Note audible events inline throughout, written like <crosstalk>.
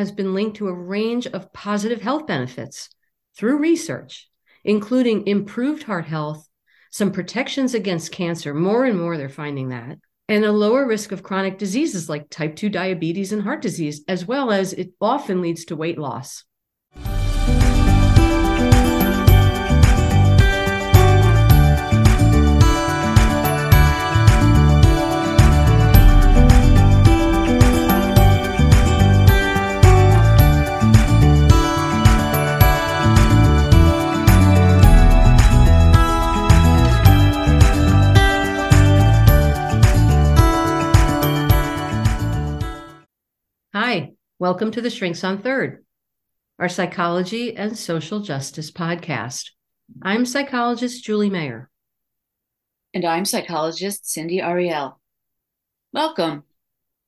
has been linked to a range of positive health benefits through research, including improved heart health, some protections against cancer. More and more, they're finding that, and a lower risk of chronic diseases like type 2 diabetes and heart disease, as well as it often leads to weight loss. Welcome to the Shrinks on Third, our psychology and social justice podcast. I'm psychologist Julie Mayer. And I'm psychologist Cindy Ariel. Welcome.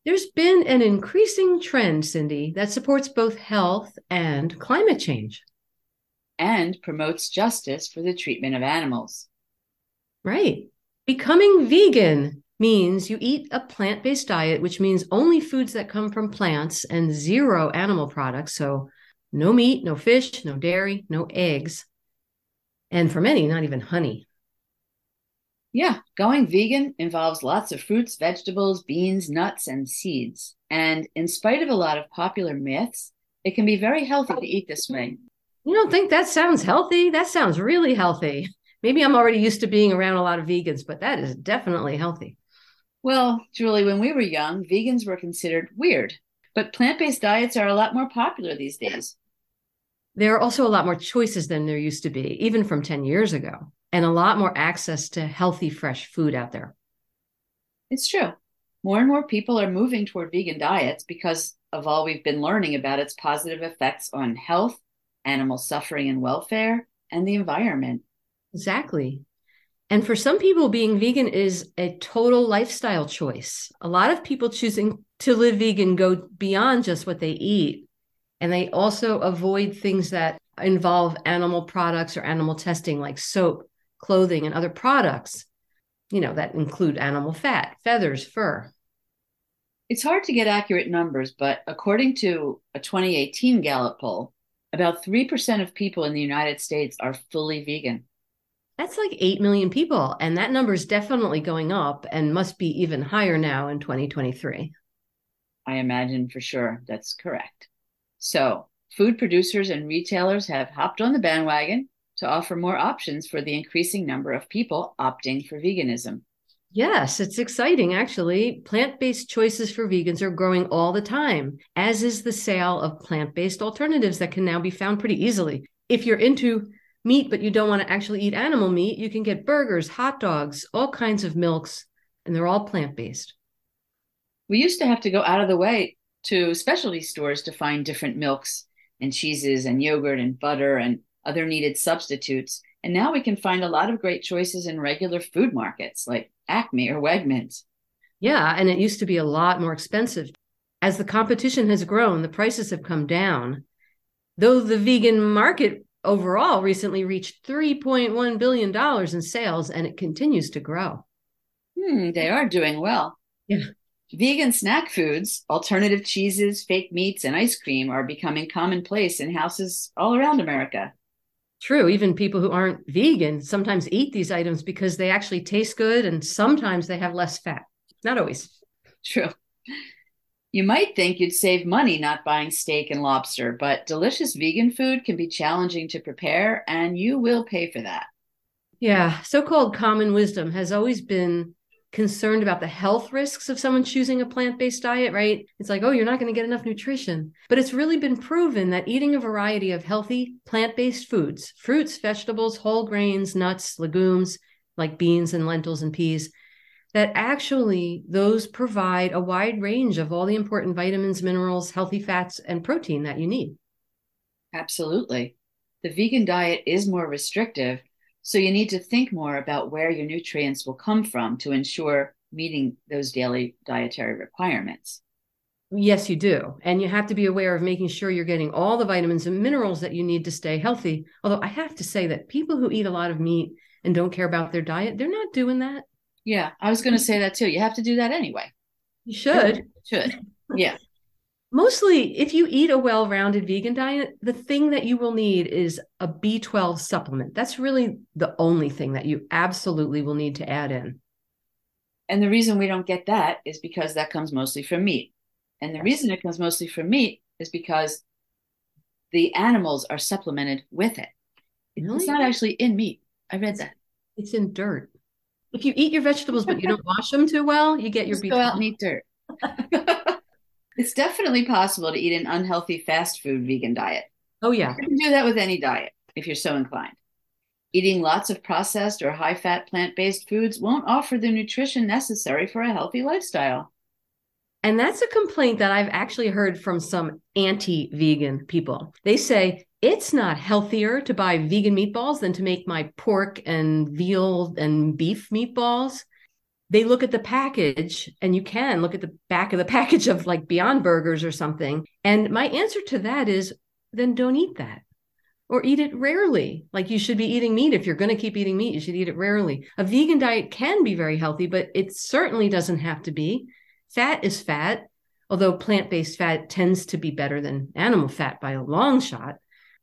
There's been an increasing trend, Cindy, that supports both health and climate change. And promotes justice for the treatment of animals. Right. Becoming vegan means you eat a plant based diet, which means only foods that come from plants and zero animal products. So, no meat, no fish, no dairy, no eggs. And for many, not even honey. Yeah, going vegan involves lots of fruits, vegetables, beans, nuts, and seeds. And in spite of a lot of popular myths, it can be very healthy to eat this way. You don't think that sounds healthy? That sounds really healthy. Maybe I'm already used to being around a lot of vegans, but that is definitely healthy. Well, Julie, when we were young, vegans were considered weird, but plant based diets are a lot more popular these days. There are also a lot more choices than there used to be, even from 10 years ago, and a lot more access to healthy, fresh food out there. It's true. More and more people are moving toward vegan diets because of all we've been learning about its positive effects on health, animal suffering and welfare, and the environment. Exactly. And for some people, being vegan is a total lifestyle choice. A lot of people choosing to live vegan go beyond just what they eat. And they also avoid things that involve animal products or animal testing, like soap, clothing, and other products, you know, that include animal fat, feathers, fur. It's hard to get accurate numbers, but according to a 2018 Gallup poll, about 3% of people in the United States are fully vegan. That's like 8 million people. And that number is definitely going up and must be even higher now in 2023. I imagine for sure that's correct. So, food producers and retailers have hopped on the bandwagon to offer more options for the increasing number of people opting for veganism. Yes, it's exciting actually. Plant based choices for vegans are growing all the time, as is the sale of plant based alternatives that can now be found pretty easily. If you're into meat, but you don't want to actually eat animal meat, you can get burgers, hot dogs, all kinds of milks, and they're all plant based. We used to have to go out of the way to specialty stores to find different milks and cheeses and yogurt and butter and other needed substitutes. And now we can find a lot of great choices in regular food markets like Acme or Wegmans. Yeah, and it used to be a lot more expensive. As the competition has grown, the prices have come down. Though the vegan market overall recently reached $3.1 billion in sales and it continues to grow. Hmm, they are doing well. Yeah. Vegan snack foods, alternative cheeses, fake meats, and ice cream are becoming commonplace in houses all around America. True. Even people who aren't vegan sometimes eat these items because they actually taste good and sometimes they have less fat. Not always. True. You might think you'd save money not buying steak and lobster, but delicious vegan food can be challenging to prepare, and you will pay for that. Yeah, so called common wisdom has always been concerned about the health risks of someone choosing a plant based diet, right? It's like, oh, you're not going to get enough nutrition. But it's really been proven that eating a variety of healthy plant based foods, fruits, vegetables, whole grains, nuts, legumes, like beans and lentils and peas, that actually those provide a wide range of all the important vitamins, minerals, healthy fats, and protein that you need. Absolutely. The vegan diet is more restrictive, so you need to think more about where your nutrients will come from to ensure meeting those daily dietary requirements. Yes, you do. And you have to be aware of making sure you're getting all the vitamins and minerals that you need to stay healthy. Although I have to say that people who eat a lot of meat and don't care about their diet, they're not doing that. Yeah, I was going to say that too. You have to do that anyway. You should. Should. Yeah. <laughs> Mostly, if you eat a well rounded vegan diet, the thing that you will need is a B12 supplement. That's really the only thing that you absolutely will need to add in. And the reason we don't get that is because that comes mostly from meat. And the reason it comes mostly from meat is because the animals are supplemented with it. Really? It's not actually in meat. I read that. It's in dirt. If you eat your vegetables but you don't wash them too well, you get your Just B12. Go out and eat dirt. <laughs> It's definitely possible to eat an unhealthy fast food vegan diet. Oh, yeah. You can do that with any diet if you're so inclined. Eating lots of processed or high fat plant based foods won't offer the nutrition necessary for a healthy lifestyle. And that's a complaint that I've actually heard from some anti vegan people. They say it's not healthier to buy vegan meatballs than to make my pork and veal and beef meatballs they look at the package and you can look at the back of the <laughs> package of like Beyond Burgers or something. And my answer to that is then don't eat that or eat it rarely. Like you should be eating meat. If you're going to keep eating meat, you should eat it rarely. A vegan diet can be very healthy, but it certainly doesn't have to be. Fat is fat, although plant based fat tends to be better than animal fat by a long shot.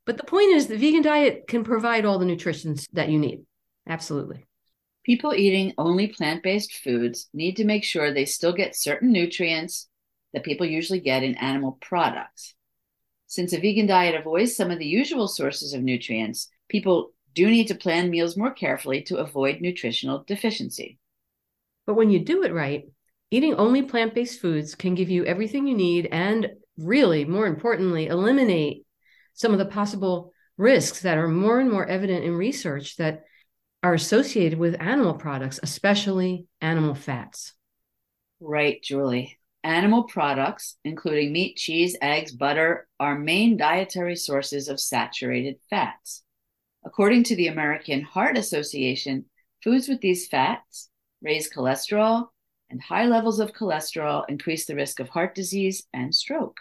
But the point is, the vegan diet can provide all the nutrition that you need. Absolutely. People eating only plant based foods need to make sure they still get certain nutrients that people usually get in animal products. Since a vegan diet avoids some of the usual sources of nutrients, people do need to plan meals more carefully to avoid nutritional deficiency. But when you do it right, eating only plant based foods can give you everything you need and, really, more importantly, eliminate some of the possible risks that are more and more evident in research that are associated with animal products, especially animal fats. Right, Julie. Animal products, including meat, cheese, eggs, butter, are main dietary sources of saturated fats. According to the American Heart Association, foods with these fats raise cholesterol, and high levels of cholesterol increase the risk of heart disease and stroke.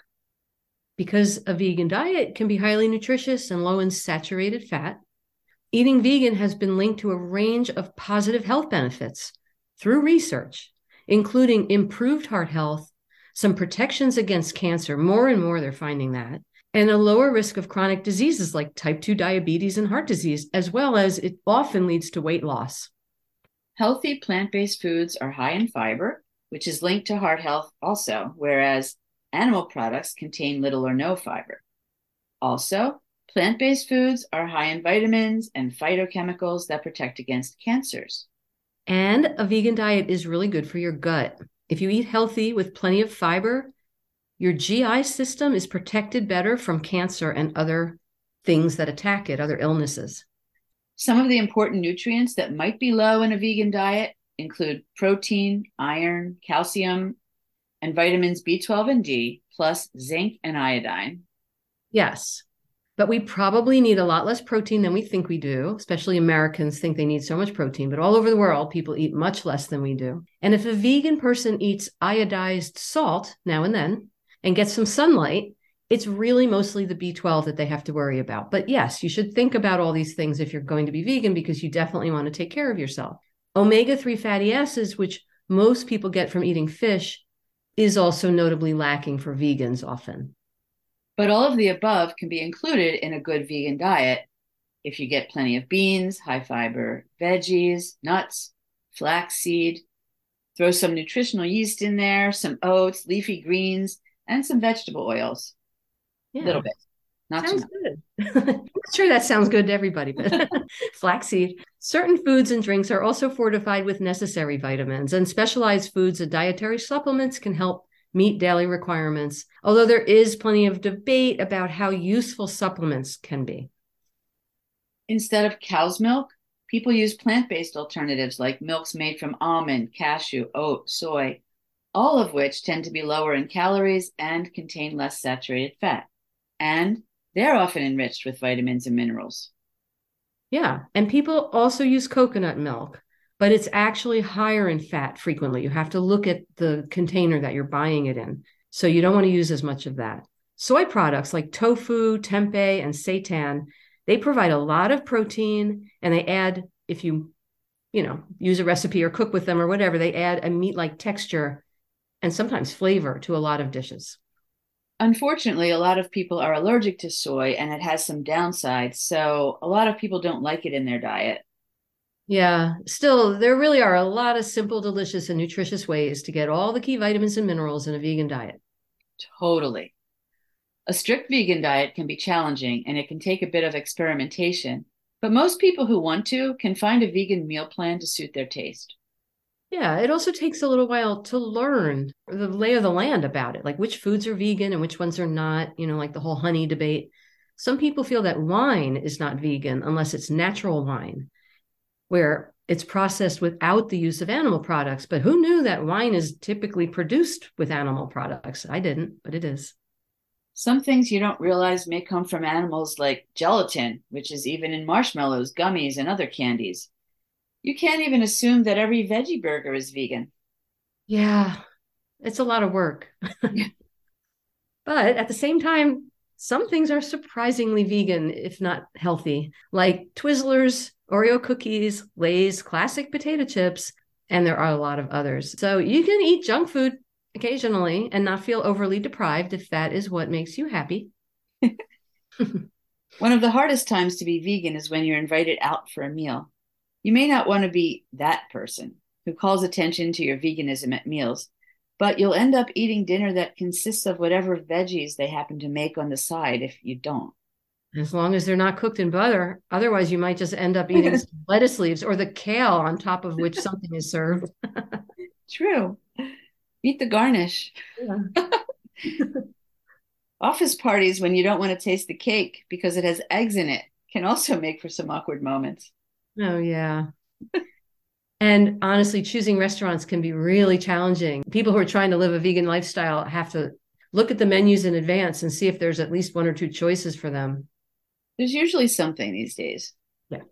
Because a vegan diet can be highly nutritious and low in saturated fat, Eating vegan has been linked to a range of positive health benefits through research, including improved heart health, some protections against cancer. More and more, they're finding that, and a lower risk of chronic diseases like type 2 diabetes and heart disease, as well as it often leads to weight loss. Healthy plant based foods are high in fiber, which is linked to heart health also, whereas animal products contain little or no fiber. Also, Plant based foods are high in vitamins and phytochemicals that protect against cancers. And a vegan diet is really good for your gut. If you eat healthy with plenty of fiber, your GI system is protected better from cancer and other things that attack it, other illnesses. Some of the important nutrients that might be low in a vegan diet include protein, iron, calcium, and vitamins B12 and D, plus zinc and iodine. Yes but we probably need a lot less protein than we think we do. Especially Americans think they need so much protein, but all over the world, people eat much less than we do. And if a vegan person eats iodized salt now and then and gets some sunlight, it's really mostly the B12 that they have to worry about. But yes, you should think about all these things if you're going to be vegan because you definitely want to take care of yourself. Omega 3 fatty acids, which most people get from eating fish, is also notably lacking for vegans often. But all of the above can be included in a good vegan diet if you get plenty of beans, high fiber veggies, nuts, flaxseed. Throw some nutritional yeast in there, some oats, leafy greens, and some vegetable oils. A little bit. Not sounds good. <laughs> I'm sure that sounds good to everybody, but <laughs> <laughs> flaxseed. Certain foods and drinks are also fortified with necessary vitamins, and specialized foods and dietary supplements can help meet daily requirements, although there is plenty of debate about how useful supplements can be. Instead of cow's milk, people use plant based alternatives like milks made from almond, cashew, oat, soy, all of which tend to be lower in calories and contain less saturated fat. And they're often enriched with vitamins and minerals. Yeah. And people also use coconut milk, but it's actually higher in fat frequently. You have to look at the container that you're buying it in. So you don't want to use as much of that. Soy products like tofu, tempeh, and seitan, they provide a lot of protein and they add, if you, you know, use a recipe or cook with them or whatever, they add a meat-like texture and sometimes flavor to a lot of dishes. Unfortunately, a lot of people are allergic to soy and it has some downsides. So a lot of people don't like it in their diet. Yeah, still, there really are a lot of simple, delicious, and nutritious ways to get all the key vitamins and minerals in a vegan diet. Totally. A strict vegan diet can be challenging and it can take a bit of experimentation, but most people who want to can find a vegan meal plan to suit their taste. Yeah, it also takes a little while to learn the lay of the land about it, like which foods are vegan and which ones are not, you know, like the whole honey debate. Some people feel that wine is not vegan unless it's natural wine where it's processed without the use of animal products. But who knew that wine is typically produced with animal products? I didn't, but it is. Some things you don't realize may come from animals like gelatin, which is even in marshmallows, gummies, and other candies. You can't even assume that every veggie burger is vegan. Yeah, it's a lot of work. <laughs> but at the same time, some things are surprisingly vegan, if not healthy, like Twizzlers Oreo cookies, Lay's classic potato chips, and there are a lot of others. So you can eat junk food occasionally and not feel overly deprived if that is what makes you happy. <laughs> <laughs> One of the hardest times to be vegan is when you're invited out for a meal. You may not want to be that person who calls attention to your veganism at meals, but you'll end up eating dinner that consists of whatever veggies they happen to make on the side if you don't. As long as they're not cooked in butter. Otherwise, you might just end up eating <laughs> lettuce leaves or the kale on top of which something is served. <laughs> True. Eat the garnish. Yeah. <laughs> Office parties when you don't want to taste the cake because it has eggs in it can also make for some awkward moments. Oh, yeah. and honestly, choosing restaurants can be really challenging. People who are trying to live a vegan lifestyle have to look at the menus in advance and see if there's at least one or two choices for them. There's usually something these days. Yeah.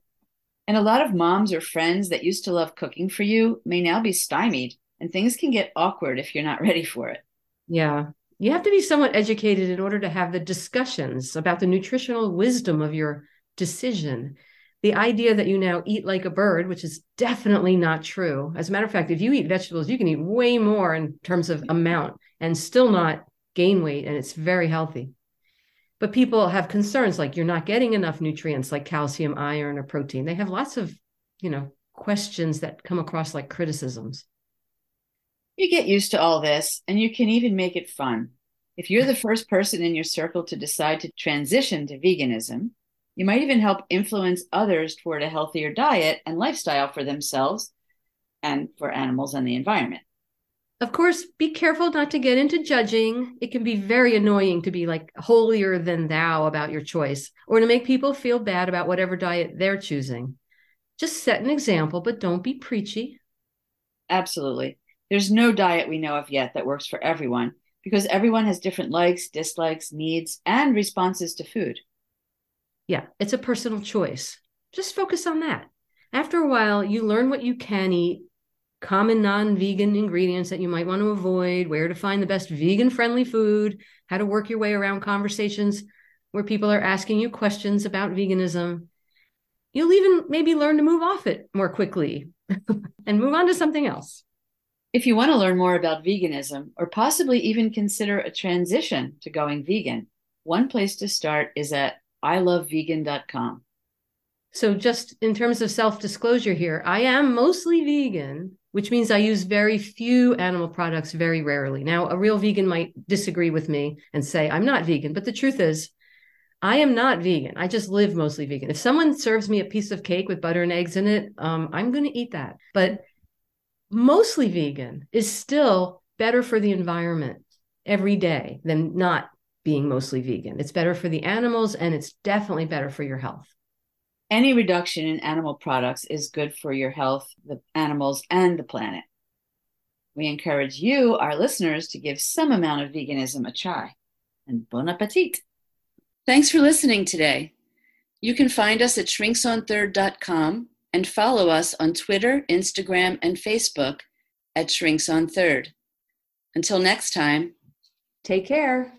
And a lot of moms or friends that used to love cooking for you may now be stymied, and things can get awkward if you're not ready for it. Yeah. You have to be somewhat educated in order to have the discussions about the nutritional wisdom of your decision. The idea that you now eat like a bird, which is definitely not true. As a matter of fact, if you eat vegetables, you can eat way more in terms of amount and still not gain weight, and it's very healthy. But people have concerns like you're not getting enough nutrients like calcium, iron, or protein. They have lots of, you know, questions that come across like criticisms. You get used to all this and you can even make it fun. If you're the first person in your circle to decide to transition to veganism, you might even help influence others toward a healthier diet and lifestyle for themselves and for animals and the environment. Of course, be careful not to get into judging. It can be very annoying to be like holier than thou about your choice or to make people feel bad about whatever diet they're choosing. Just set an example, but don't be preachy. Absolutely. There's no diet we know of yet that works for everyone because everyone has different likes, dislikes, needs, and responses to food. Yeah, it's a personal choice. Just focus on that. After a while, you learn what you can eat common non-vegan ingredients that you might want to avoid, where to find the best vegan-friendly food, how to work your way around conversations where people are asking you questions about veganism. You'll even maybe learn to move off it more quickly <laughs> and move on to something else. If you want to learn more about veganism or possibly even consider a transition to going vegan, one place to start is at ilovevegan.com. So, just in terms of self disclosure here, I am mostly vegan, which means I use very few animal products very rarely. Now, a real vegan might disagree with me and say, I'm not vegan. But the truth is, I am not vegan. I just live mostly vegan. If someone serves me a piece of cake with butter and eggs in it, um, I'm going to eat that. But mostly vegan is still better for the environment every day than not being mostly vegan. It's better for the animals and it's definitely better for your health any reduction in animal products is good for your health, the animals, and the planet. We encourage you, our listeners, to give some amount of veganism a try. And bon appetit. Thanks for listening today. You can find us at shrinksonthird.com and follow us on Twitter, Instagram, and Facebook at shrinksonthird. Until next time, take care.